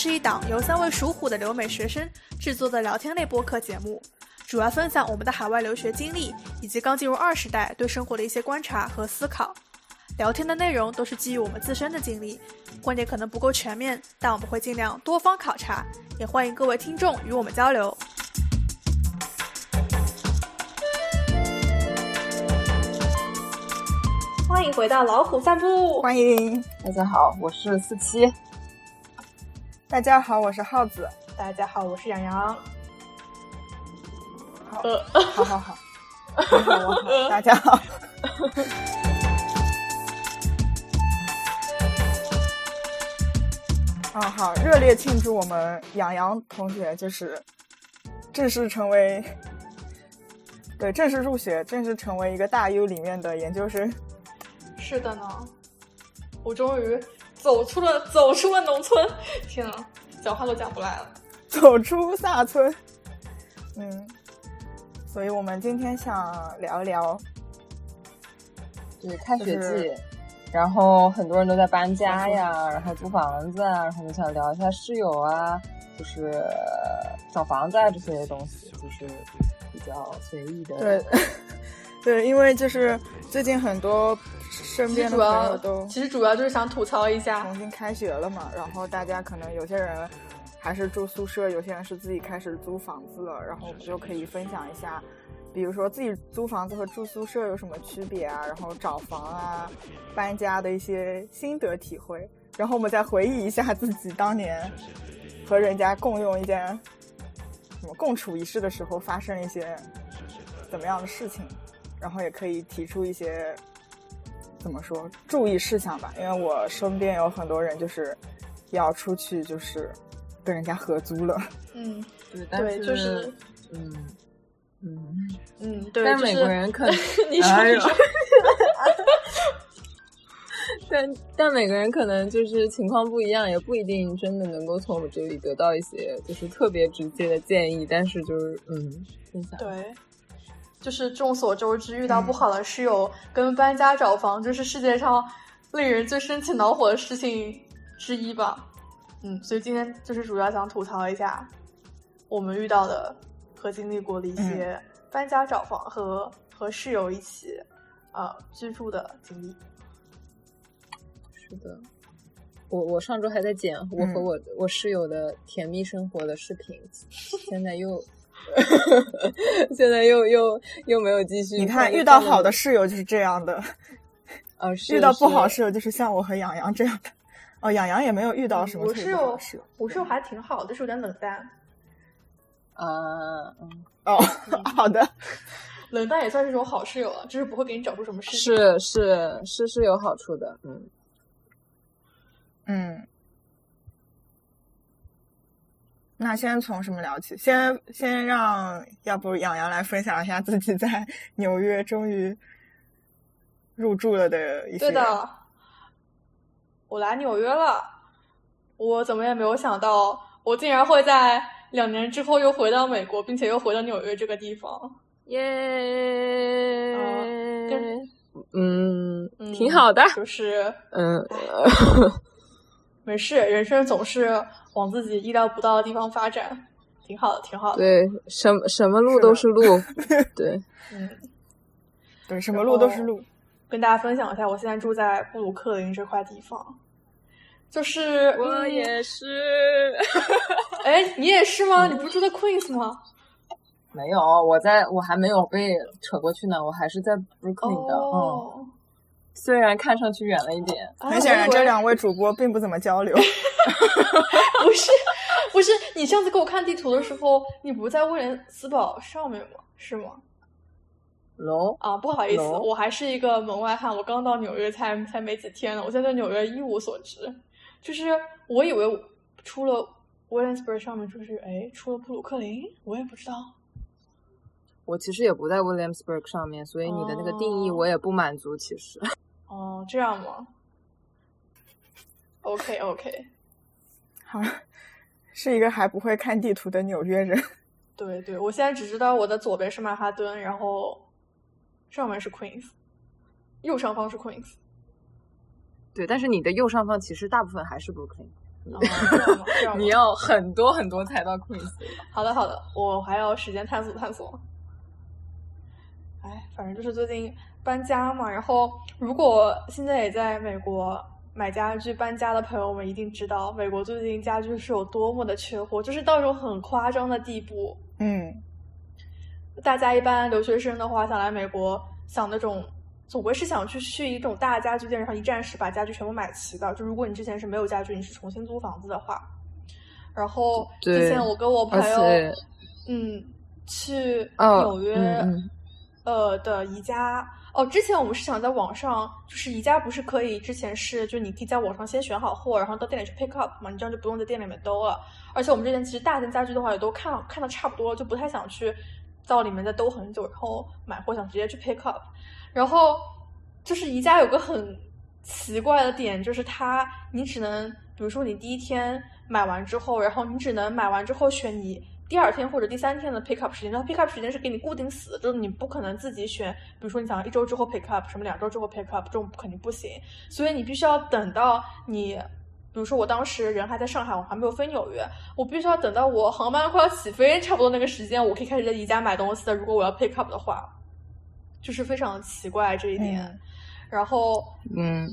是一档由三位属虎的留美学生制作的聊天类播客节目，主要分享我们的海外留学经历，以及刚进入二十代对生活的一些观察和思考。聊天的内容都是基于我们自身的经历，观点可能不够全面，但我们会尽量多方考察，也欢迎各位听众与我们交流。欢迎回到老虎散步，欢迎大家好，我是四七。大家好，我是耗子。大家好，我是杨洋。好，好好好，你好，我好，大家好。啊，好，热烈庆祝我们杨洋同学就是正式成为，对，正式入学，正式成为一个大 U 里面的研究生。是的呢，我终于走出了走出了农村，天啊，讲话都讲不来了。走出萨村，嗯，所以我们今天想聊一聊，对，开学季，然后很多人都在搬家呀，然后租房子啊，然后就想聊一下室友啊，就是找房子啊这些东西，就是比较随意的。对，对，因为就是最近很多。身边的朋友都其实主要就是想吐槽一下，重新开学了嘛，然后大家可能有些人还是住宿舍，有些人是自己开始租房子了，然后我们就可以分享一下，比如说自己租房子和住宿舍有什么区别啊，然后找房啊、搬家的一些心得体会，然后我们再回忆一下自己当年和人家共用一间什么共处一室的时候发生一些怎么样的事情，然后也可以提出一些。怎么说注意事项吧？因为我身边有很多人就是要出去，就是跟人家合租了。嗯，对，对，就是嗯嗯嗯，对。但美国人可 能你说你说，但但每个人可能就是情况不一样，也不一定真的能够从我这里得到一些就是特别直接的建议。但是就是嗯，分享对。就是众所周知，遇到不好的室友跟搬家找房，就是世界上令人最生气恼火的事情之一吧。嗯，所以今天就是主要想吐槽一下我们遇到的和经历过的一些搬家找房和和室友一起呃居住的经历。是的，我我上周还在剪我和我我室友的甜蜜生活的视频，现在又。现在又又又没有继续。你看，遇到好的室友就是这样的，呃，遇到不好室友就是像我和洋洋这样的。哦，洋洋也没有遇到什么室友，我室友还挺好的，是有点冷淡。啊，嗯，哦，好的，冷淡也算是一种好室友了，就是不会给你找出什么事情。是是是是有好处的，嗯嗯。那先从什么聊起？先先让要不养洋来分享一下自己在 纽约终于入住了的一些。对的，我来纽约了，我怎么也没有想到，我竟然会在两年之后又回到美国，并且又回到纽约这个地方。耶，嗯，挺好的，就是嗯，没事，人生总是。往自己意料不到的地方发展，挺好的，挺好的。对，什么什么路都是路。对，嗯，对，什么路都是路。跟大家分享一下，我现在住在布鲁克林这块地方，就是我也 是。哎，你也是吗？你不是住在 Queens 吗？没有，我在我还没有被扯过去呢，我还是在 Brooklyn 的。嗯。虽然看上去远了一点，很显然这两位主播并不怎么交流。不是，不是，你上次给我看地图的时候，你不在威廉斯堡上面吗？是吗？No 啊，不好意思，我还是一个门外汉，我刚到纽约才才没几天呢，我现在在纽约一无所知。就是我以为出了威廉斯堡上面，就是哎，出了布鲁克林，我也不知道。我其实也不在 Williamsburg 上面，所以你的那个定义我也不满足。其实。哦，这样吗？OK OK，好，是一个还不会看地图的纽约人。对对，我现在只知道我的左边是曼哈顿，然后上面是 Queens，右上方是 Queens。对，但是你的右上方其实大部分还是 样吗你要很多很多才到 Queens。好的，好的，我还要时间探索探索。哎，反正就是最近搬家嘛，然后如果现在也在美国买家具搬家的朋友们一定知道，美国最近家具是有多么的缺货，就是到一种很夸张的地步。嗯，大家一般留学生的话，想来美国，想那种总归是想去去一种大家具店，然后一站式把家具全部买齐的。就如果你之前是没有家具，你是重新租房子的话，然后之前我跟我朋友，嗯，去哦纽约，嗯嗯呃的宜家。哦，之前我们是想在网上，就是宜家不是可以，之前是就你可以在网上先选好货，然后到店里去 pick up 嘛，你这样就不用在店里面兜了。而且我们这边其实大件家具的话也都看看的差不多了，就不太想去到里面再兜很久，然后买货想直接去 pick up。然后就是宜家有个很奇怪的点，就是它你只能，比如说你第一天买完之后，然后你只能买完之后选你第二天或者第三天的 pick up 时间，然后 pick up 时间是给你固定死的，就是你不可能自己选，比如说你想一周之后 pick up，什么两周之后 pick up，这种肯定不行，所以你必须要等到你。比如说，我当时人还在上海，我还没有飞纽约，我必须要等到我航班快要起飞，差不多那个时间，我可以开始在宜家买东西的。如果我要 pick up 的话，就是非常奇怪这一点。嗯然后，嗯，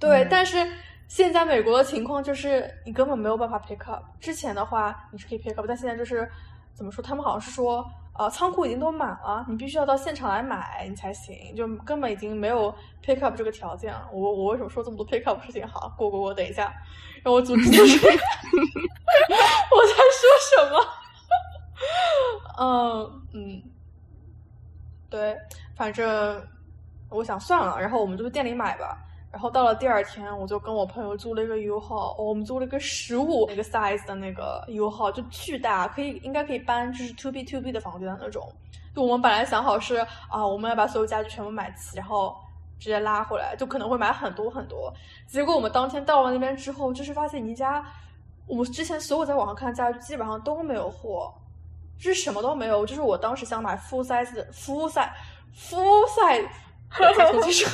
对，嗯但是现在美国的情况就是你根本没有办法 pick up。之前的话你是可以 pick up，但现在就是怎么说？他们好像是说，呃，仓库已经都满了，你必须要到现场来买你才行，就根本已经没有 pick up 这个条件了。我我为什么说这么多 pick up 事情？好，过过过，等一下，让我组织组织，我在说什么？嗯嗯，对，反正我想算了，然后我们就去店里买吧。然后到了第二天，我就跟我朋友租了一个 U 号，我们租了一个十五那个 size 的那个 U 号，就巨大，可以应该可以搬就是 two B two B 的房间的那种。就我们本来想好是啊，我们要把所有家具全部买齐，然后直接拉回来，就可能会买很多很多。结果我们当天到了那边之后，就是发现宜家，我们之前所有在网上看的家具基本上都没有货，就是什么都没有。就是我当时想买 full size 的 full size full size，再重新说。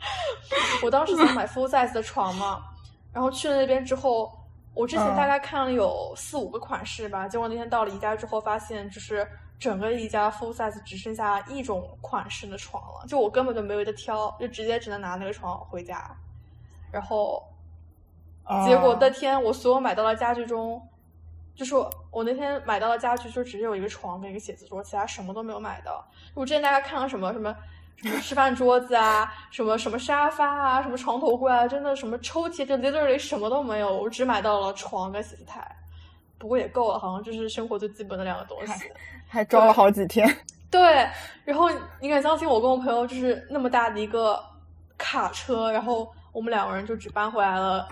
我当时想买 full size 的床嘛，然后去了那边之后，我之前大概看了有四五个款式吧，结果那天到了宜家之后，发现就是整个宜家 full size 只剩下一种款式的床了，就我根本就没有得挑，就直接只能拿那个床回家。然后，结果那天我所有买到的家具中，就是我我那天买到的家具就只有一个床跟一个写字桌，其他什么都没有买到。我之前大概看了什么什么什么吃饭桌子啊，什么什么沙发啊，什么床头柜啊，真的什么抽屉，就 literally 什么都没有，我只买到了床跟写字台。不过也够了，好像就是生活最基本的两个东西。还装了好几天。对，然后你敢相信我跟我朋友就是那么大的一个卡车，然后我们两个人就只搬回来了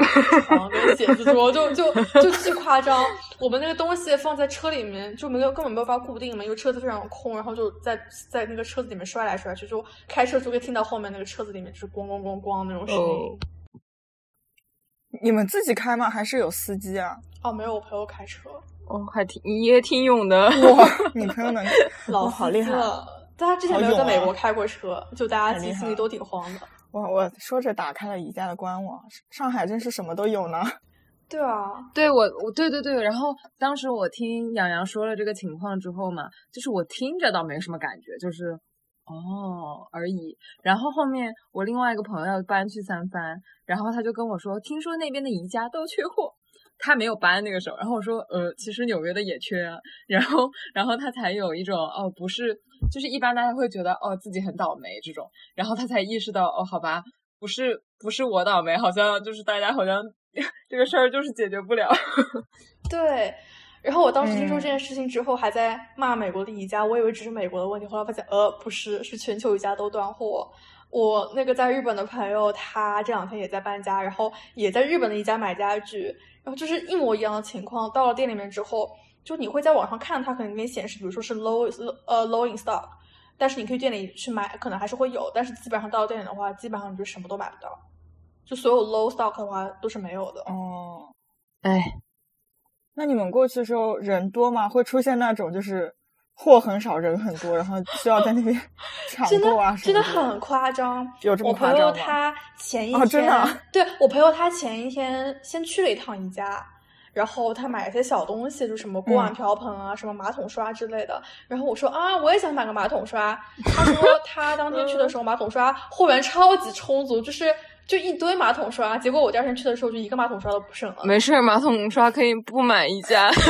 床跟写字桌，就就就巨夸张。我们那个东西放在车里面就没有根本没有办法固定嘛，因为车子非常空，然后就在在那个车子里面摔来摔去，就开车就可以听到后面那个车子里面就是咣咣咣咣那种声音。哦，你们自己开吗？还是有司机啊？哦，没有，我朋友开车，哦，还挺你也挺勇的。哇，你朋友能，老哇，好厉害！但他之前没有在美国开过车，就大家心里都挺慌的。哇，我说着打开了宜家的官网，上海真是什么都有呢。对啊，对我，我对对对，然后当时我听杨洋说了这个情况之后嘛，就是我听着倒没什么感觉，就是哦而已。然后后面我另外一个朋友搬去三藩，然后他就跟我说，听说那边的宜家都缺货，他没有搬那个时候。然后我说，呃，其实纽约的也缺啊。然后，然后他才有一种哦，不是，就是一般大家会觉得哦自己很倒霉这种，然后他才意识到哦，好吧，不是不是我倒霉，好像就是大家好像 这个事儿就是解决不了。对，然后我当时听说嗯这件事情之后，还在骂美国的宜家，我以为只是美国的问题，后来发现呃不是，是全球宜家都断货。我那个在日本的朋友，他这两天也在搬家，然后也在日本的一家买家具，然后就是一模一样的情况。到了店里面之后，就你会在网上看，它可能给你显示，比如说是 low 呃 low in stock，但是你可以店里去买，可能还是会有，但是基本上到了店里的话，基本上你就什么都买不到，就所有 low stock 的话都是没有的。哦，哎，那你们过去的时候人多吗？会出现那种就是货很少，人很多，然后需要在那边 抢真的购啊什真的真的很夸张。有这么我朋友？他前一哦天，真的啊对我朋友他前一天先去了一趟宜家，然后他买了些小东西，就什么锅碗嗯瓢盆啊、什么马桶刷之类的。然后我说啊，我也想买个马桶刷。他说 他当天去的时候，马桶刷货源超级充足，就是就一堆马桶刷。结果我第二天去的时候，就一个马桶刷都不剩了。没事，马桶刷可以不买一家。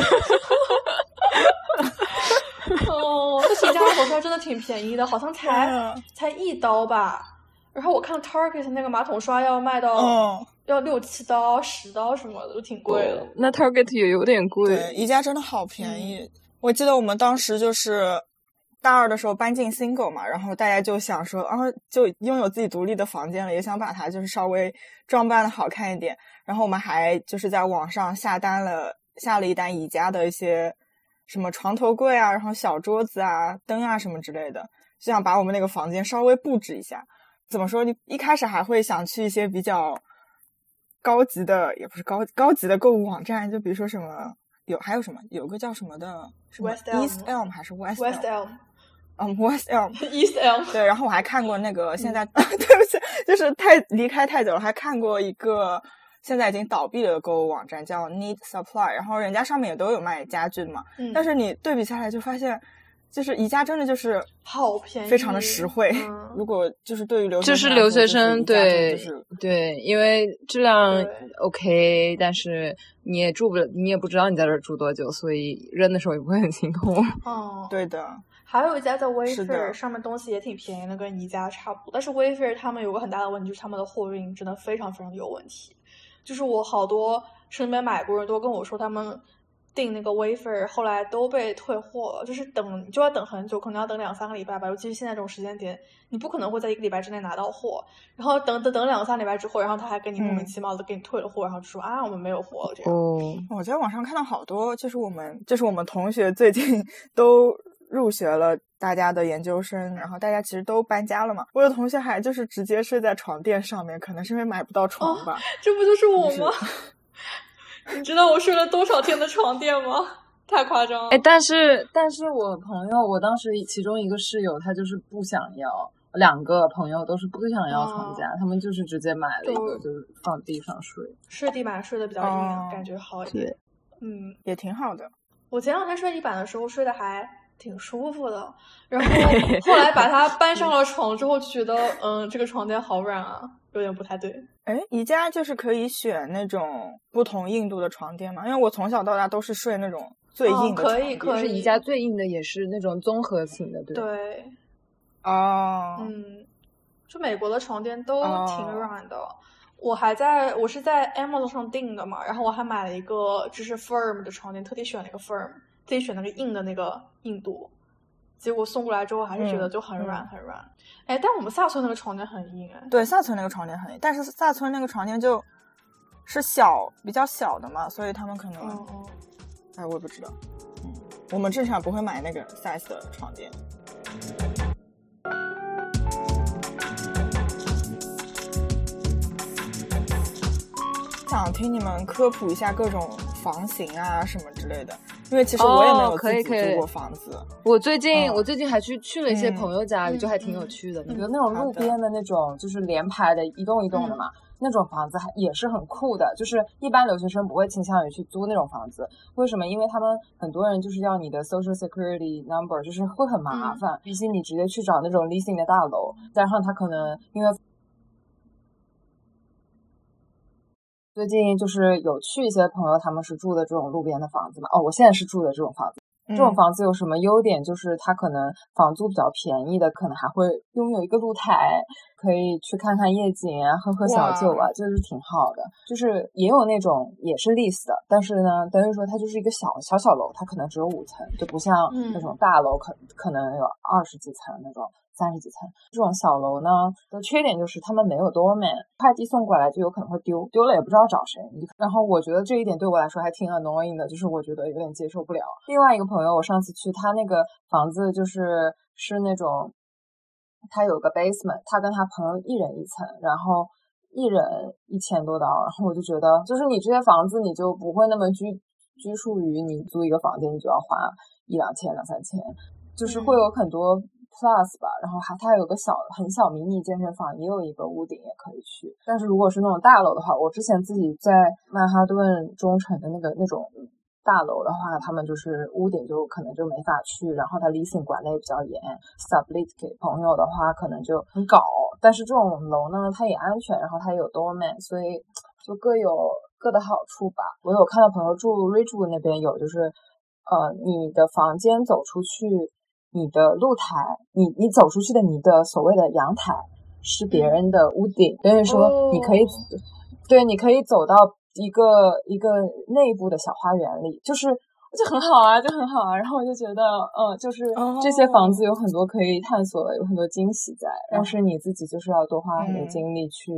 哦，那宜家的桶刷真的挺便宜的，好像才、嗯才一刀吧。然后我看 Target 那个马桶刷要卖到、嗯，要六七刀、十刀什么的，都挺贵的。那 Target 也有点贵。对，宜家真的好便宜。我记得我们当时就是大二的时候搬进 single 嘛，然后大家就想说，啊，就拥有自己独立的房间了，也想把它就是稍微装扮的好看一点。然后我们还就是在网上下单了，下了一单宜家的一些什么床头柜啊，然后小桌子啊、灯啊什么之类的，就想把我们那个房间稍微布置一下。怎么说？你一开始还会想去一些比较高级的，也不是高高级的购物网站，就比如说什么有还有什么有个叫什么的什么 West Elm East Elm 还是 West Elm？Elm、嗯，West Elm。East Elm，对，然后我还看过那个现在，嗯 对不起，就是太离开太久了，还看过一个现在已经倒闭的购物网站叫 Need Supply，然后人家上面也都有卖家具的嘛，嗯，但是你对比下来就发现，就是宜家真的就是好便宜，非常的实惠。嗯 如果就是对于留学就是生就是留学生，对就是对，因为质量 OK，但是你也住不了，你也不知道你在这儿住多久，所以扔的时候也不会很心痛。哦，对的，还有一家叫是的 Wayfair，上面东西也挺便宜的，跟宜家差不多。但是 Wayfair 他们有个很大的问题，就是他们的货运真的非常非常有问题。就是我好多身边买过人都跟我说，他们订那个 Wayfair 后来都被退货了，就是等就要等很久，可能要等两三个礼拜吧。尤其是现在这种时间点，你不可能会在一个礼拜之内拿到货，然后等等等两三礼拜之后，然后他还给你莫名嗯其妙的给你退了货，然后就说啊我们没有货了这样。哦，我在网上看到好多，就是我们就是我们同学最近 都入学了，大家的研究生，然后大家其实都搬家了嘛。我有同学还就是直接睡在床垫上面，可能是因为买不到床吧。这不就是我吗？你知道我睡了多少天的床垫吗？太夸张了！哎，但是但是我朋友，我当时其中一个室友，他就是不想要，两个朋友都是不想要床架，他们就是直接买了一个，就是放地上睡。睡地板睡得比较硬，哦感觉好一点。嗯，也挺好的。我前两天睡地板的时候睡得还挺舒服的，然后后来把它搬上了床之后，就觉得嗯，这个床垫好软啊，有点不太对。哎，宜家就是可以选那种不同硬度的床垫嘛？因为我从小到大都是睡那种最哦硬的床垫。可以可是宜家最硬的也是那种综合型的，对吧。对，哦，嗯，就美国的床垫都哦挺软的。我还在我是在 Amazon 上订的嘛，然后我还买了一个就是 firm 的床垫，特地选了一个 firm，自己选了个硬的那个硬度，结果送过来之后还是觉得嗯就很软嗯很软。哎，但我们下村那个床垫很硬哎。对，下村那个床垫很硬，但是下村那个床垫就是小比较小的嘛，所以他们可能，哎，我也不知道。嗯，我们正常不会买那个 size 的床垫。想听你们科普一下各种房型啊什么之类的，因为其实我也没有自己以租过房子。我最近、嗯我最近还去去了一些嗯朋友家里，嗯就还挺有嗯趣的。比如那种路边的那种，就是连排的一栋一栋的嗯嘛，那种房子还也是很酷的。就是一般留学生不会倾向于去租那种房子，为什么？因为他们很多人就是要你的 social security number，就是会很麻嗯烦，比起你直接去找那种 leasing 的大楼，加上他可能因为。最近就是有去一些朋友，他们是住的这种路边的房子嘛。哦，我现在是住的这种房子。这种嗯房子有什么优点？就是它可能房租比较便宜的，可能还会拥有一个露台，可以去看看夜景啊，喝喝小酒啊，就是挺好的。就是也有那种也是 lease 的，但是呢，等于说它就是一个小小小楼，它可能只有五层，就不像嗯那种大楼可可能有二十几层那种。三十几层这种小楼呢的缺点就是他们没有 doorman，快递送过来就有可能会丢，丢了也不知道找谁。然后我觉得这一点对我来说还挺 annoying 的，就是我觉得有点接受不了。另外一个朋友，我上次去他那个房子就是是那种，他有个 basement，他跟他朋友一人一层，然后一人一千多刀，然后我就觉得就是你这些房子你就不会那么拘拘束于你租一个房间你就要花一两千两三千。就是会有很多 plus 吧，然后还它有个小很小迷你健身房，也有一个屋顶也可以去。但是如果是那种大楼的话，我之前自己在曼哈顿中城的那个那种。大楼的话，他们就是屋顶就可能就没法去，然后它 leasing 管的也比较严，sublet 给朋友的话可能就很搞。但是这种楼呢，它也安全，然后它也有 doorman，所以就各有各的好处吧。我有看到朋友住 Ridgewood 那边有，就是呃，你的房间走出去，你的露台，你你走出去的你的所谓的阳台是别人的屋顶，等于说你可以，对，你可以走到。一个一个内部的小花园里，就是就很好啊，就很好啊。然后我就觉得，嗯，就是这些房子有很多可以探索，有很多惊喜在。但是你自己就是要多花很多精力去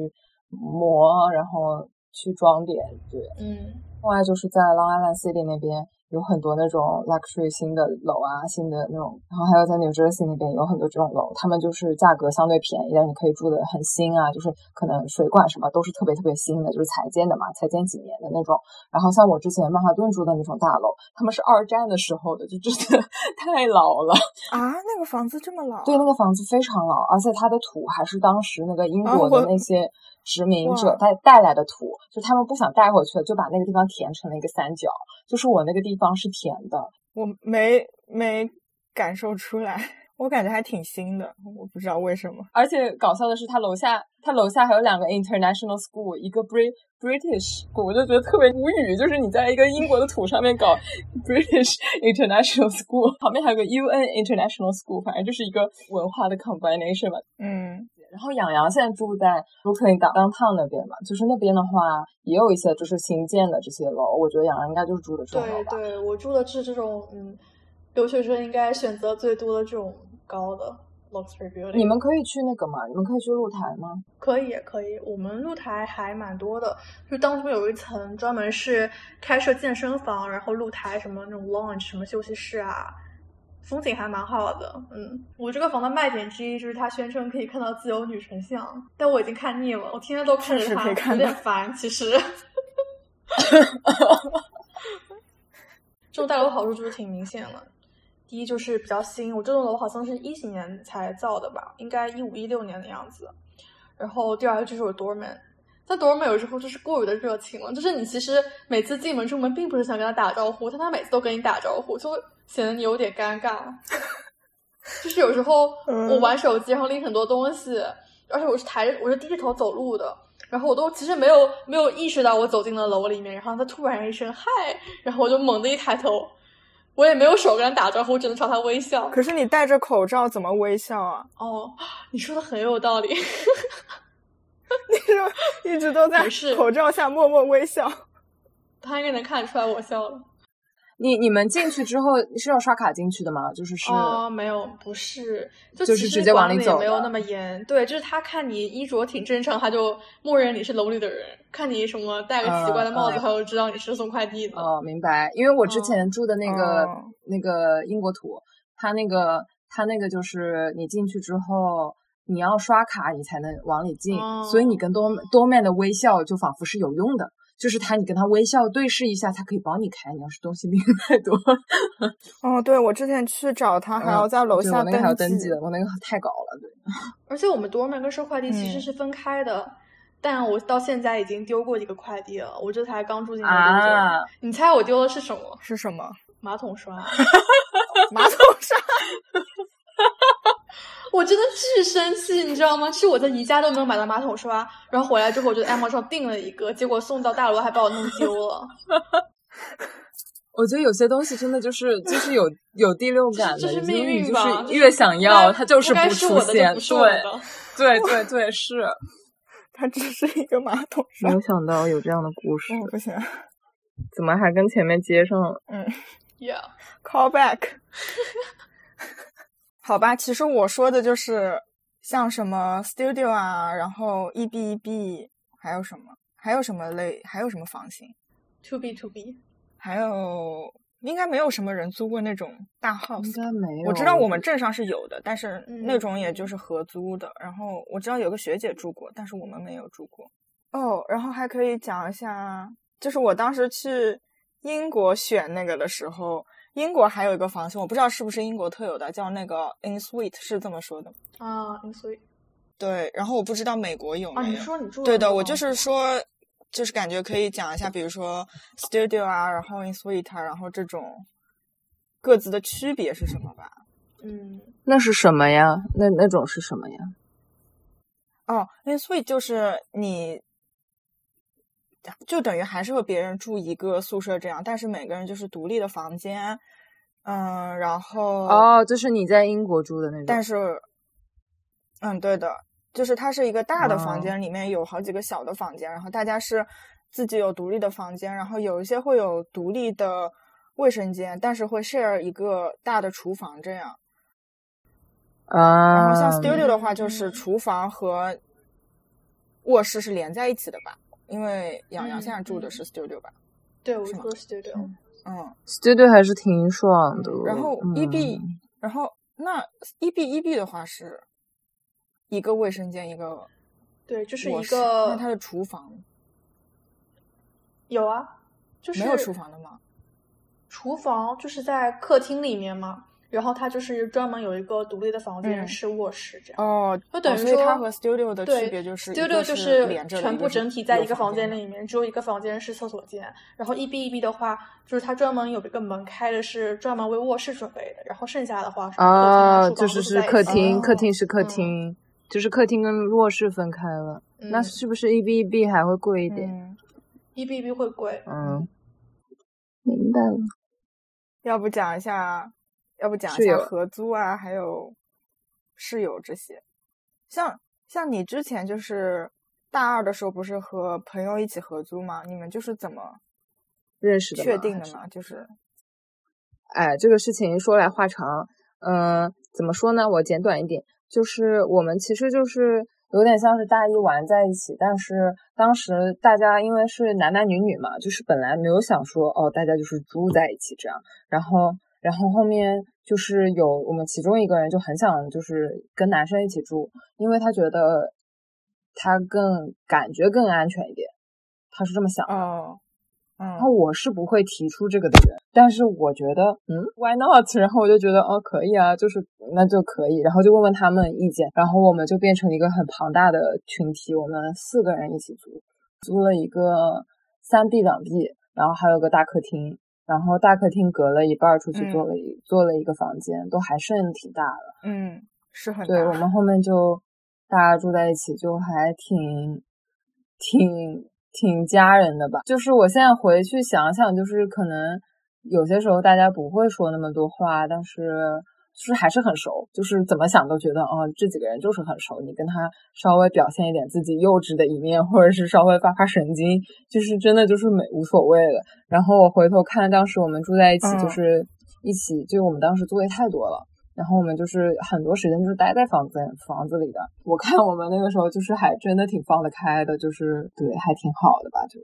磨，然后去装点。对，嗯。另外就是在 Long Island City 那边。有很多那种 luxury 新的楼啊，新的那种，然后还有在 New Jersey 那边有很多这种楼，他们就是价格相对便宜，但是你可以住的很新啊，就是可能水管什么都是特别特别新的，就是才建的嘛，才建几年的那种。然后像我之前曼哈顿住的那种大楼，他们是二战的时候的，就真的 太老了啊！那个房子这么老？对，那个房子非常老，而且它的土还是当时那个英国的那些殖民者带带来的土，就他们不想带回去了，就把那个地方填成了一个三角，就是我那个地。方是甜的，我没没感受出来，我感觉还挺新的，我不知道为什么。而且搞笑的是，他楼下他楼下还有两个 international school，一个 Brit British 我就觉得特别无语，就是你在一个英国的土上面搞 British international school，旁边还有个 UN international school，反正就是一个文化的 combination 吧。嗯。然后养羊现在住在 Brooklyn downtown 那边嘛，就是那边的话也有一些就是新建的这些楼，我觉得养羊应该就是住的这种楼吧。对对，我住的是这种，嗯，留学生应该选择最多的这种高的 luxury building。你们可以去那个吗？你们可以去露台吗？可以，可以。我们露台还蛮多的，就当中有一层专门是开设健身房，然后露台什么那种 lounge 什么休息室啊。风景还蛮好的，嗯，我这个房的卖点之一就是它宣称可以看到自由女神像，但我已经看腻了，我天天都看着它，有点烦。其实，这种大楼好处就是挺明显了。第一就是比较新，我这栋楼好像是一几年才造的吧，应该一五一六年的样子。然后第二个就是有 doorman，但 doorman 有时候就是过于的热情了，就是你其实每次进门出门并不是想跟他打招呼，但他每次都跟你打招呼，就。显得你有点尴尬，就是有时候我玩手机，然后拎很多东西，而且我是抬着，我是低着头走路的，然后我都其实没有没有意识到我走进了楼里面，然后他突然一声嗨，然后我就猛地一抬头，我也没有手跟他打招呼，只能朝他微笑。可是你戴着口罩怎么微笑啊？哦，你说的很有道理，你说一直都在口罩下默默微笑，他应该能看出来我笑了。你你们进去之后是要刷卡进去的吗？就是是哦，没有，不是，就是直接往里走，没有那么严。对，就是他看你衣着挺正常，他就默认你是楼里的人。看你什么戴个奇怪的帽子，他就知道你是送快递的。哦，明白。因为我之前住的那个那个英国土，他那个他那个就是你进去之后，你要刷卡你才能往里进，所以你跟多多面的微笑就仿佛是有用的。就是他，你跟他微笑对视一下，他可以帮你开。你要是东西拎太多，哦，对，我之前去找他还要在楼下登记，我那个还要登记的，我那个太高了，对。而且我们 doorman 跟收快递其实是分开的，但我到现在已经丢过一个快递了。我这才刚住进来多久？你猜我丢的是什么？是什么？马桶刷。马桶刷。我真的巨生气，你知道吗？是我在宜家都没有买到马桶刷，然后回来之后我就在 Amazon 上订了一个，结果送到大楼还把我弄丢了。我觉得有些东西真的就是就是有有第六感的，就是命运吧。越想要它就是不出现，对对对对，是。它只是一个马桶刷。没有想到有这样的故事，不行，怎么还跟前面接上了？嗯，Yeah，call back。好吧，其实我说的就是像什么 studio 啊，然后 E B E B，还有什么，还有什么类，还有什么房型？To B to B，还有应该没有什么人租过那种大 house，应该没有。我知道我们镇上是有的，但是那种也就是合租的。然后我知道有个学姐住过，但是我们没有住过。哦，然后还可以讲一下，就是我当时去英国选那个的时候。英国还有一个房型，我不知道是不是英国特有的，叫那个 in suite，是这么说的。啊，in sweet 对，然后我不知道美国有没啊，你说你住对的，我就是说，就是感觉可以讲一下，比如说 studio 啊，然后 in suite 啊，然后这种各自的区别是什么吧？嗯那是什么呀？那那种是什么呀？哦，in suite 就是你，就等于还是和别人住一个宿舍这样，但是每个人就是独立的房间，嗯，然后哦，就是你在英国住的那种。但是，嗯，对的，就是它是一个大的哦房间，里面有好几个小的房间，然后大家是自己有独立的房间，然后有一些会有独立的卫生间，但是会 share 一个大的厨房这样。啊，然后像 studio 的话，就是嗯厨房和卧室是连在一起的吧？因为洋洋现在住的嗯是 studio 吧？对，我是吗住 studio，嗯，studio 还是挺爽的。然后 EB，、嗯然后那 EB EB 的话是一个卫生间一个对，就是一卧室那它的厨房有啊，就是没有厨房的吗？厨房就是在客厅里面嘛，然后它就是专门有一个独立的房间嗯是卧室这样。哦，就等于哦所以它和 studio 的区别就是一 studio 就是连着的全部整体在一个房间里面，只有一个房间是厕所间。然后 E B E B 的话，就是它专门有一个门开的是专门为卧室准备的，然后剩下的话是啊哦，就是是客厅，哦客厅是客嗯厅，就是客厅跟卧室分开了。那嗯是不是 E B E B 还会贵一点？嗯，E B E B 会贵。嗯，明白了。要不讲一下，要不讲一下合租啊，还有室友这些。像像你之前就是大二的时候，不是和朋友一起合租吗？你们就是怎么认识的确定的吗？就是哎，这个事情说来话长，嗯、怎么说呢？我简短一点，就是我们其实就是有点像是大一玩在一起，但是当时大家因为是男男女女嘛，就是本来没有想说哦，大家就是住在一起这样，然后然后后面就是有我们其中一个人就很想就是跟男生一起住，因为他觉得他更感觉更安全一点，他是这么想的。哦，嗯然后我是不会提出这个的人，但是我觉得，嗯，why not？然后我就觉得，哦，可以啊，就是那就可以，然后就问问他们意见，然后我们就变成一个很庞大的群体，我们四个人一起租，租了一个三 B 两 B，然后还有个大客厅，然后大客厅隔了一半出去嗯做了一、做了一个房间，都还剩挺大的。嗯，是很对我们后面就大家住在一起，就还挺挺挺家人的吧。就是我现在回去想想，就是可能有些时候大家不会说那么多话，但是就是还是很熟，就是怎么想都觉得哦，这几个人就是很熟。你跟他稍微表现一点自己幼稚的一面，或者是稍微发发神经，就是真的就是没无所谓的。然后我回头看当时我们住在一起，嗯就是一起，就我们当时座位太多了。然后我们就是很多时间就是待在房子房子里的。我看我们那个时候就是还真的挺放得开的，就是对，还挺好的吧，就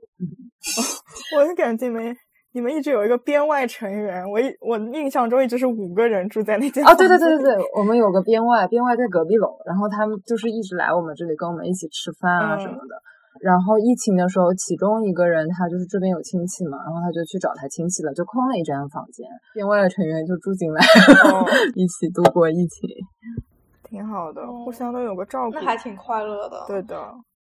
我是感觉你们你们一直有一个编外成员，我一我印象中一直是五个人住在那间哦，对对对对对，我们有个编外，编外在隔壁楼，然后他们就是一直来我们这里跟我们一起吃饭啊嗯什么的。然后疫情的时候，其中一个人他就是这边有亲戚嘛，然后他就去找他亲戚了，就空了一间房间，编外的成员就住进来，哦 一起度过疫情。挺好的，哦互相都有个照顾，那还挺快乐的。对的。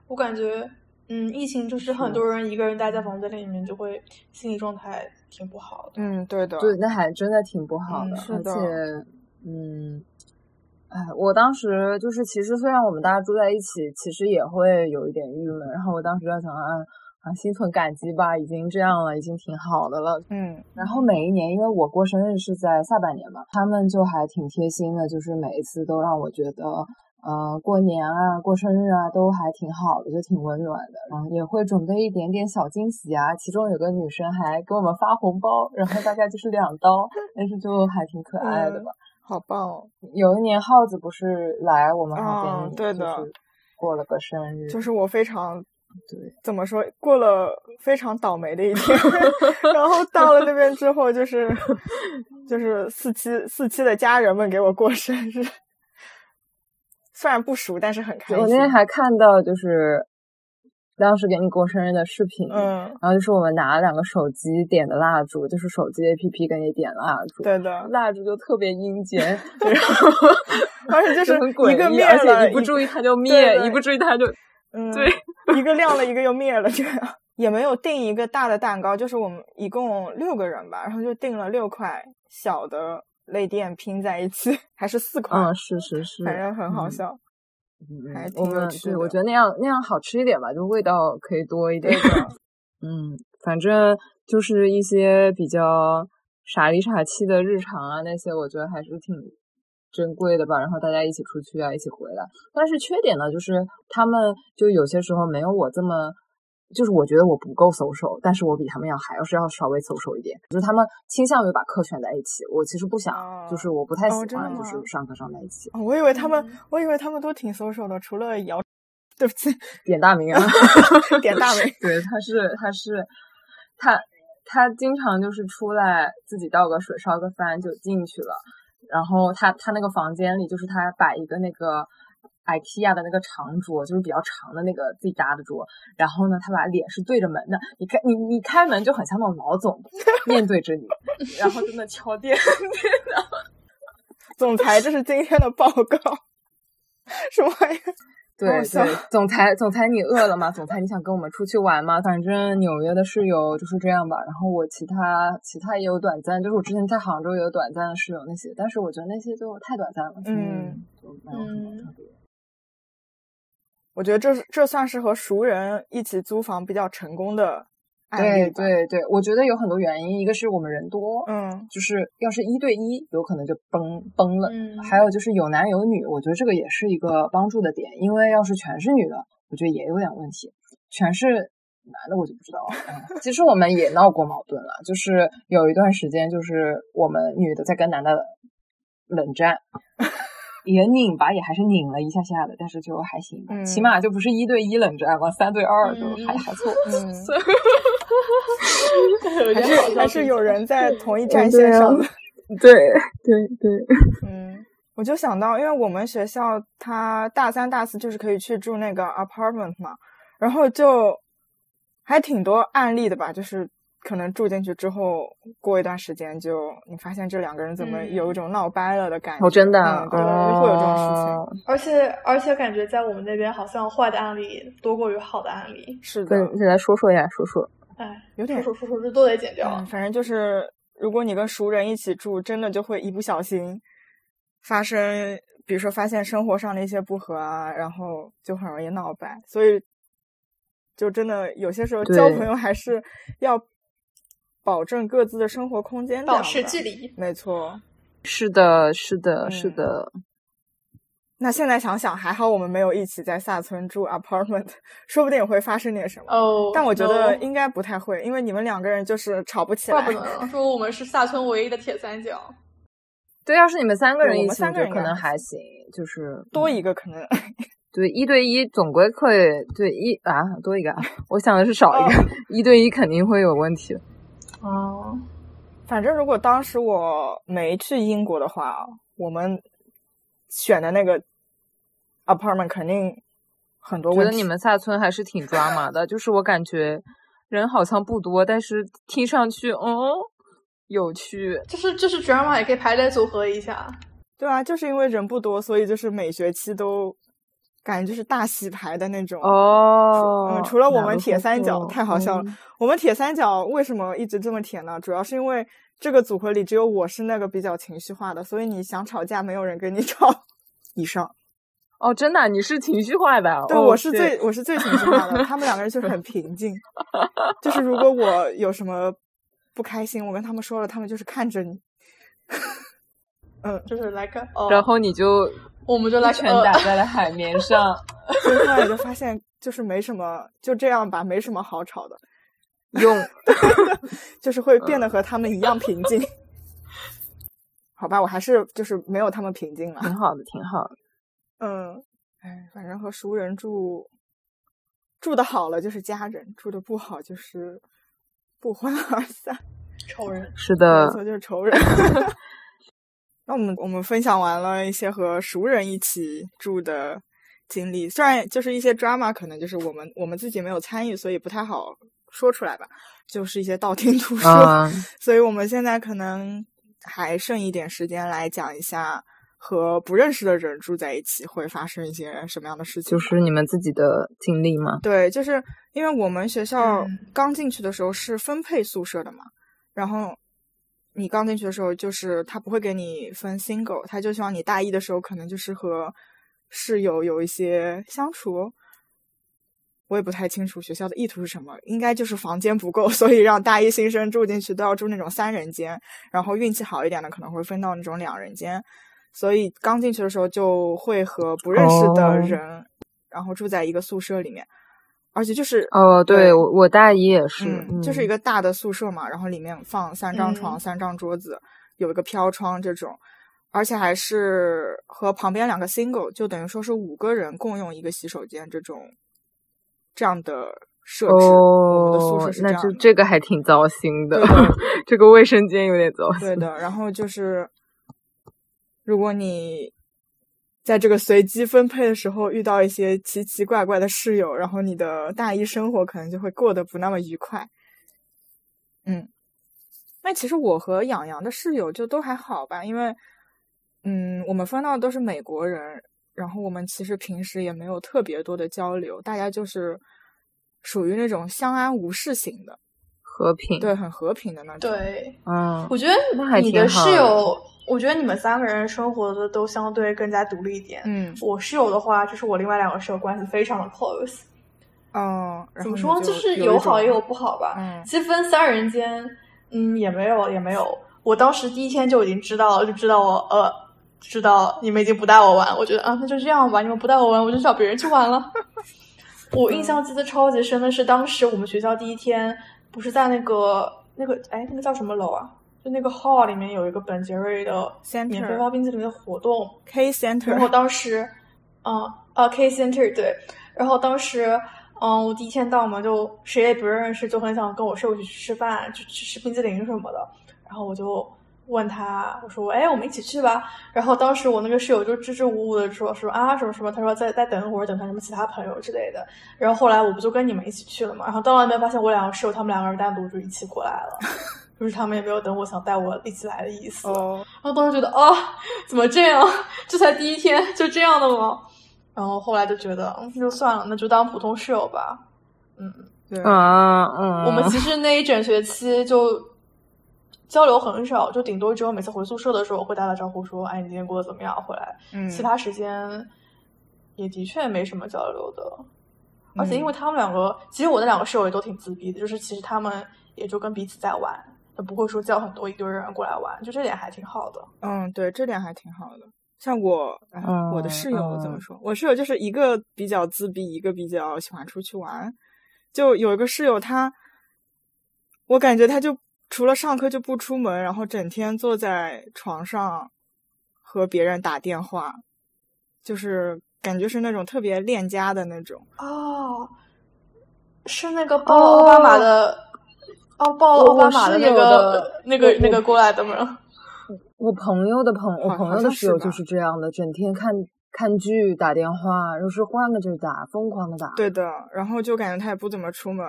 我感觉，嗯，疫情就是很多人一个人待在房间里面，就会心理状态挺不好的。嗯，对的，对，那还真的挺不好的，嗯是的而且，嗯，哎，我当时就是，其实虽然我们大家住在一起，其实也会有一点郁闷。然后我当时在想，啊啊，心存感激吧，已经这样了，已经挺好的了。嗯然后每一年，因为我过生日是在下半年嘛，他们就还挺贴心的，就是每一次都让我觉得，呃，过年啊、过生日啊，都还挺好的，就挺温暖的。然后也会准备一点点小惊喜啊，其中有个女生还给我们发红包，然后大概就是两刀，但是就还挺可爱的吧。好棒哦！有一年耗子不是来我们海边里，哦对的就是过了个生日，就是我非常对。怎么说，过了非常倒霉的一天，然后到了那边之后，就是就是四期四期的家人们给我过生日，虽然不熟，但是很开心。我那天还看到，就是当时给你过生日的视频，嗯，然后就是我们拿了两个手机点的蜡烛，就是手机 APP 给你点蜡烛，对的，蜡烛就特别阴间，然后 而且就是很诡异，一个灭而且了，一不注意它就灭，对一不注意它就嗯，对，一个亮了，一个又灭了，这样 也没有订一个大的蛋糕，就是我们一共六个人吧，然后就订了六块小的泪电拼在一起，还是四块，嗯，是是是，反正很好嗯笑。嗯还我们对，挺有趣的我觉得那样那样好吃一点吧，就味道可以多一点。的，嗯，反正就是一些比较傻里傻气的日常啊，那些我觉得还是挺珍贵的吧。然后大家一起出去啊，一起回来。但是缺点呢，就是他们就有些时候没有我这么。就是我觉得我不够 social，但是我比他们要还要是要稍微 social 一点。就是他们倾向于把课选在一起，我其实不想，哦就是我不太喜欢，就是上课上在一起。哦我以为他们，嗯我以为他们都挺 social 的，除了姚，对不起，点大名啊，点大名。对，他是他是他他经常就是出来自己倒个水烧个饭就进去了，然后他他那个房间里就是他摆一个那个 IKEA 的那个长桌，就是比较长的那个自己搭的桌，然后呢他把脸是对着门的，你开你你开门就很像那种老总 面对着你，然后在那敲电 总裁，这是今天的报告，什么玩意儿？对对，总裁，总裁，你饿了吗？总裁，你想跟我们出去玩吗？反正纽约的室友就是这样吧。然后我其他其他也有短暂，就是我之前在杭州也有短暂的室友那些，但是我觉得那些就太短暂了，嗯就没有什么嗯特别。我觉得这是这算是和熟人一起租房比较成功的案例对吧。对对，我觉得有很多原因，一个是我们人多，嗯就是要是一对一，有可能就崩崩了。嗯，还有就是有男有女，我觉得这个也是一个帮助的点，因为要是全是女的，我觉得也有点问题。全是男的我就不知道了。嗯、其实我们也闹过矛盾了，就是有一段时间，就是我们女的在跟男的冷战，也拧吧，也还是拧了一下下的，但是就还行吧，嗯。起码就不是一对一冷战嘛，三对二就嗯还、还错。嗯，有 还是还是有人在同一嗯战线上的。对对对，嗯，我就想到，因为我们学校他大三、大四就是可以去住那个 apartment 嘛，然后就还挺多案例的吧，就是可能住进去之后，过一段时间就你发现这两个人怎么嗯有一种闹掰了的感觉。哦，真的对对，会有这种事情。哦而且而且感觉在我们那边好像坏的案例多过于好的案例。是的对，，你来说说呀，说说。哎，有点说说说说，这都得剪掉。嗯，反正就是，如果你跟熟人一起住，真的就会一不小心发生，比如说发现生活上的一些不和啊，然后就很容易闹掰。所以，就真的有些时候交朋友还是要保证各自的生活空间，保持距。离。没错。是的，是的，嗯是的。那现在想想，还好我们没有一起在萨村住 apartment，说不定也会发生点什么。哦，但我觉得应该不太会，因为你们两个人就是吵不起来。怪不能说我们是萨村唯一的铁三角。对，要是你们三个人一起，们三个人我觉得可能还还行，就是多一个可能。对一对一总归可以，对一啊多一个啊，我想的是少一个，一对一肯定会有问题。哦，反正如果当时我没去英国的话，我们选的那个 apartment 肯定很多问题。觉得你们萨村还是挺抓马的，就是我感觉人好像不多，但是听上去嗯有趣。就是就是 drama 也可以排列组合一下。对啊，就是因为人不多，所以就是每学期都感觉就是大洗牌的那种。哦，嗯，除了我们なるほ铁三角ど太好笑了。嗯我们铁三角为什么一直这么铁呢？主要是因为这个组合里只有我是那个比较情绪化的，所以你想吵架，没有人跟你吵。以上，哦，真的，你是情绪化的？对、哦我是 shit 最我是最情绪化的，他们两个人就很平静。就是如果我有什么不开心，我跟他们说了，他们就是看着你。嗯，就是来个，哦、然后你就 我们就来一拳打在了海绵上。所以后来你就发现，就是没什么，就这样吧，没什么好吵的，用 就是会变得和他们一样平静。好吧，我还是就是没有他们平静了。挺好的，挺好的。嗯，哎，反正和熟人住，住的好了就是家人，住的不好就是不欢而散。仇人。是的，错，就是仇人。那我们我们分享完了一些和熟人一起住的经历，虽然就是一些 drama，可能就是我们我们自己没有参与，所以不太好说出来吧，就是一些道听途说。啊 所以我们现在可能还剩一点时间来讲一下和不认识的人住在一起会发生一些什么样的事情。就是你们自己的经历吗？对，就是因为我们学校嗯刚进去的时候是分配宿舍的嘛，然后你刚进去的时候就是他不会给你分 single，他就希望你大一的时候可能就是和室友有一些相处。我也不太清楚学校的意图是什么，应该就是房间不够，所以让大一新生住进去都要住那种三人间，然后运气好一点的可能会分到那种两人间，所以刚进去的时候就会和不认识的哦人，然后住在一个宿舍里面，而且就是哦，对对我我大姨也是，嗯，就是一个个大的宿舍嘛，然后里面放三张床、嗯三张桌子，有一个飘窗这种，而且还是和旁边两个 single，就等于说是五个人共用一个洗手间这种这样的设置。我们的宿舍哦，那这是这样的。这个还挺糟心的的，这个卫生间有点糟心。对的，然后就是，如果你在这个随机分配的时候遇到一些奇奇怪怪的室友，然后你的大一生活可能就会过得不那么愉快。嗯，那其实我和养羊的室友就都还好吧，因为，嗯，我们分到的都是美国人，然后我们其实平时也没有特别多的交流，大家就是属于那种相安无事型的，和平，对，很和平的那种。对，嗯，我觉得你的室友，我觉得你们三个人生活的都相对更加独立一点。嗯我室友的话，就是我另外两个室友关系非常的 close，嗯，然后你怎么说呢？就就是有好也有不好吧。嗯其实分三人间，嗯，也没有也没有。我当时第一天就已经知道了，就知道我呃，知道你们已经不带我玩。我觉得啊，那就这样吧，你们不带我玩，我就找别人去玩了。我印象记得超级深的是，当时我们学校第一天不是在那个那个哎那个叫什么楼啊？就那个 hall 里面有一个本杰瑞的免费发冰淇淋的活动，K Center，然后当时，嗯啊 K Center 对，然后当时，嗯，我第一天到嘛，就谁也不认识，就很想跟我室友一起去吃饭，去去吃冰激凌什么的。然后我就问他，我说，哎，我们一起去吧。然后当时我那个室友就支支吾吾的说说啊什么什么，他说再再等一会儿，等他什么其他朋友之类的。然后后来我不就跟你们一起去了嘛。然后到了那边发现我两个室友他们两个人单独就一起过来了。就是他们也没有等我想带我一起来的意思，哦，然后当时觉得啊，怎么这样？这才第一天就这样的吗？然后后来就觉得，嗯，就算了，那就当普通室友吧。嗯，对，啊，嗯，我们其实那一整学期就交流很少，就顶多只有每次回宿舍的时候会打打招呼，说，哎，你今天过得怎么样？回来，嗯，其他时间也的确没什么交流的。而且因嗯为他们两个，其实我那两个室友也都挺自闭的，就是其实他们也就跟彼此在玩，也不会说叫很多一堆人过来玩，就这点还挺好的。嗯，对，这点还挺好的。像我，哎我的嗯室友怎么嗯说？我室友就是一个比较自闭，一个比较喜欢出去玩。就有一个室友他，我感觉他就除了上课就不出门，然后整天坐在床上和别人打电话，就是感觉是那种特别恋家的那种。哦，是那个抱奥巴马的，哦，抱奥巴马的那个那个那个过来的吗？我朋友的朋，我朋友的室友就是这样的，整天看看剧、打电话，又是换个就打，疯狂的打。对的，然后就感觉他也不怎么出门，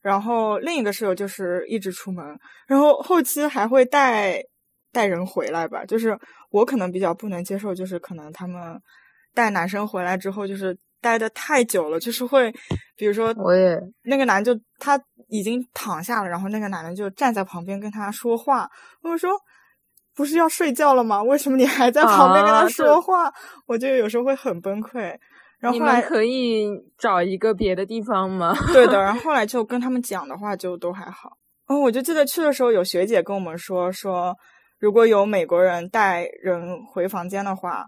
然后另一个室友就是一直出门，然后后期还会带带人回来吧，就是我可能比较不能接受，就是可能他们带男生回来之后，就是待的太久了，就是会，比如说我也那个男就他已经躺下了，然后那个男的就站在旁边跟他说话，我说。不是要睡觉了吗？为什么你还在旁边跟他说话？我就有时候会很崩溃。然后你后来们可以找一个别的地方吗？对的，然后后来就跟他们讲的话就都还好。哦我就记得去的时候有学姐跟我们说说，如果有美国人带人回房间的话，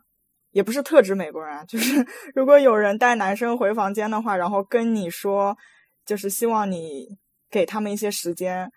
也不是特指美国人啊，就是如果有人带男生回房间的话，然后跟你说，就是希望你给他们一些时间，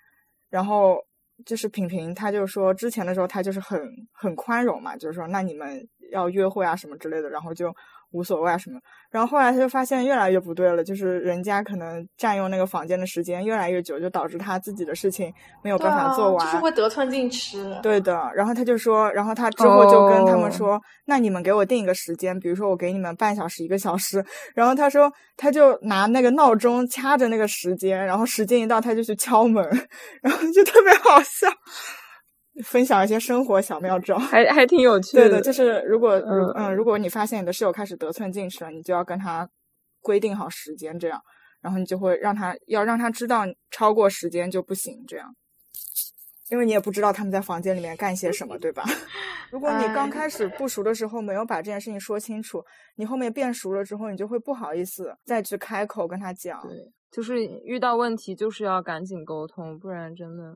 然后就是品评，他就说之前的时候他就是很很宽容嘛，就是说那你们要约会啊什么之类的，然后就无所谓啊什么。然后后来他就发现越来越不对了，就是人家可能占用那个房间的时间越来越久，就导致他自己的事情没有办法做完，就是会得寸进尺。对的。然后他就说，然后他之后就跟他们说：“那你们给我定一个时间，比如说我给你们半小时、一个小时。”然后他说，他就拿那个闹钟掐着那个时间，然后时间一到他就去敲门，然后就特别好笑。分享一些生活小妙招，还还挺有趣的。对的，就是如果嗯嗯，如果你发现你的室友开始得寸进尺了，你就要跟他规定好时间，这样，然后你就会让他要让他知道超过时间就不行，这样，因为你也不知道他们在房间里面干些什么，对吧？如果你刚开始不熟的时候没有把这件事情说清楚，你后面变熟了之后，你就会不好意思再去开口跟他讲。对，就是遇到问题就是要赶紧沟通，不然真的。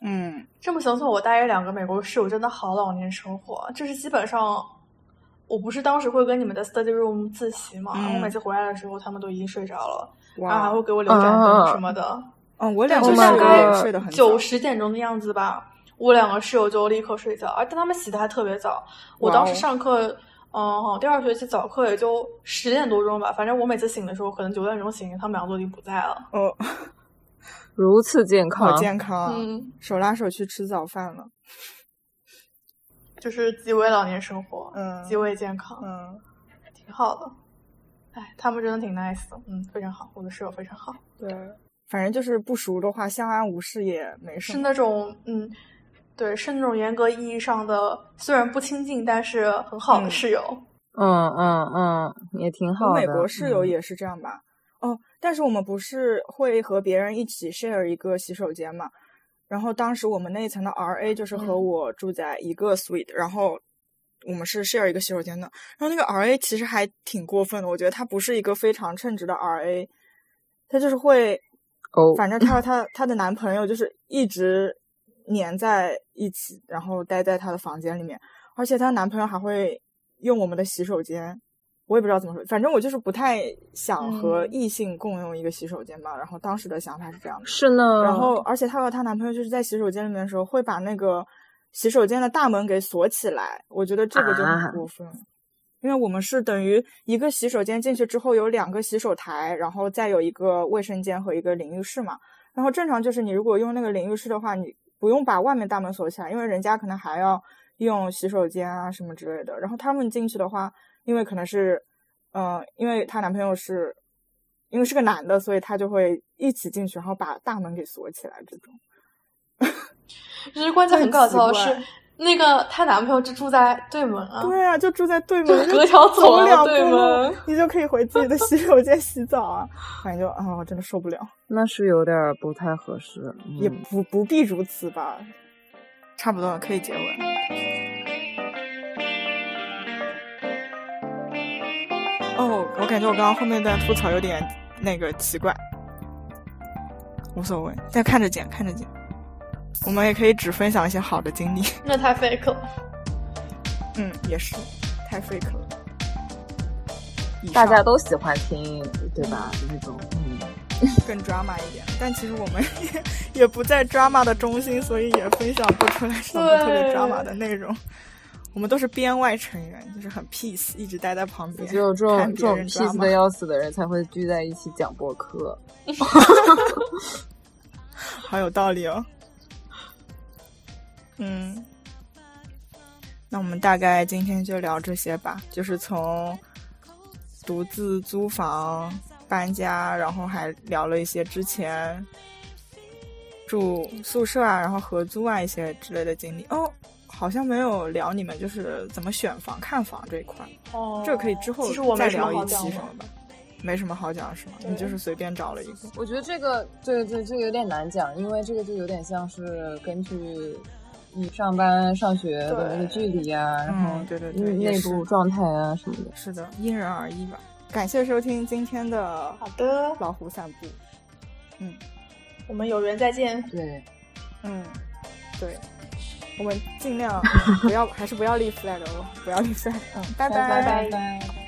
嗯，这么想想，我大约两个美国室友真的好老年生活，就是基本上，我不是当时会跟你们的 study room 自习嘛，我每次回来的时候，他们都已经睡着了，然后还会给我留盏灯什么的。嗯，我两个室友睡得很九十点钟的样子吧，我两个室友就立刻睡觉，而且他们起的还特别早。我当时上课，嗯，第二学期早课也就十点多钟吧，反正我每次醒的时候可能九点钟醒，他们两个都已经不在了。哦。如此健康，好健康啊！嗯，手拉手去吃早饭了，就是极为老年生活，嗯，极为健康，嗯，挺好的。哎，他们真的挺 nice 的，嗯，非常好，我的室友非常好。对，反正就是不熟的话，相安无事也没事。是那种，嗯，对，是那种严格意义上的，虽然不亲近，但是很好的室友。嗯嗯嗯，也挺好的。美国室友也是这样吧？哦。但是我们不是会和别人一起 share 一个洗手间嘛？然后当时我们那一层的 R A 就是和我住在一个 suite，然后我们是 share 一个洗手间的。然后那个 R A 其实还挺过分的，我觉得他不是一个非常称职的 R A，他就是会，哦，反正他和他他的男朋友就是一直黏在一起，然后待在他的房间里面，而且她男朋友还会用我们的洗手间。我也不知道怎么说，反正我就是不太想和异性共用一个洗手间嘛。然后当时的想法是这样的，是呢。然后，而且她和她男朋友就是在洗手间里面的时候，会把那个洗手间的大门给锁起来。我觉得这个就很过分，因为我们是等于一个洗手间进去之后有两个洗手台，然后再有一个卫生间和一个淋浴室嘛。然后正常就是你如果用那个淋浴室的话，你不用把外面大门锁起来，因为人家可能还要用洗手间啊什么之类的。然后他们进去的话。因为可能是，嗯，因为她男朋友是，因为是个男的，所以她就会一起进去，然后把大门给锁起来。这种，就是关键很搞笑的是，那个她男朋友就住在对门啊。对啊，就住在对门，隔条走两步路，你就可以回自己的洗手间洗澡啊。反正就啊，我真的受不了。那是有点不太合适，也不不必如此吧。差不多可以结尾。哦，我感觉我刚刚后面段吐槽有点那个奇怪，无所谓，但看着剪，看着剪。我们也可以只分享一些好的经历。那太 fake 了。嗯，也是，太 fake 了。大家都喜欢听，对吧？那种，嗯，更 drama 一点。但其实我们也也不在 drama 的中心，所以也分享不出来什么特别 drama 的内容。我们都是编外成员，就是很 peace，一直待在旁边。只有这种这种 peace 的要死的人才会聚在一起讲播客。好有道理哦。嗯，那我们大概今天就聊这些吧，就是从独自租房、搬家，然后还聊了一些之前住宿舍啊，然后合租啊一些之类的经历哦。好像没有聊你们就是怎么选房、看房这一块，哦，这个可以之后再聊一期什么吧。没什么好讲是吗？你就是随便找了一个。我觉得这个，对对、这、这个有点难讲，因为这个就有点像是根据你上班、上学的那个距离啊，然后对对对，内部状态啊什么的。是的，因人而异吧。感谢收听今天的好的老虎散步。嗯，我们有缘再见。对，嗯，对。我们尽量 不要，还是不要立 flag 了，不要立 flag。嗯，拜拜拜拜。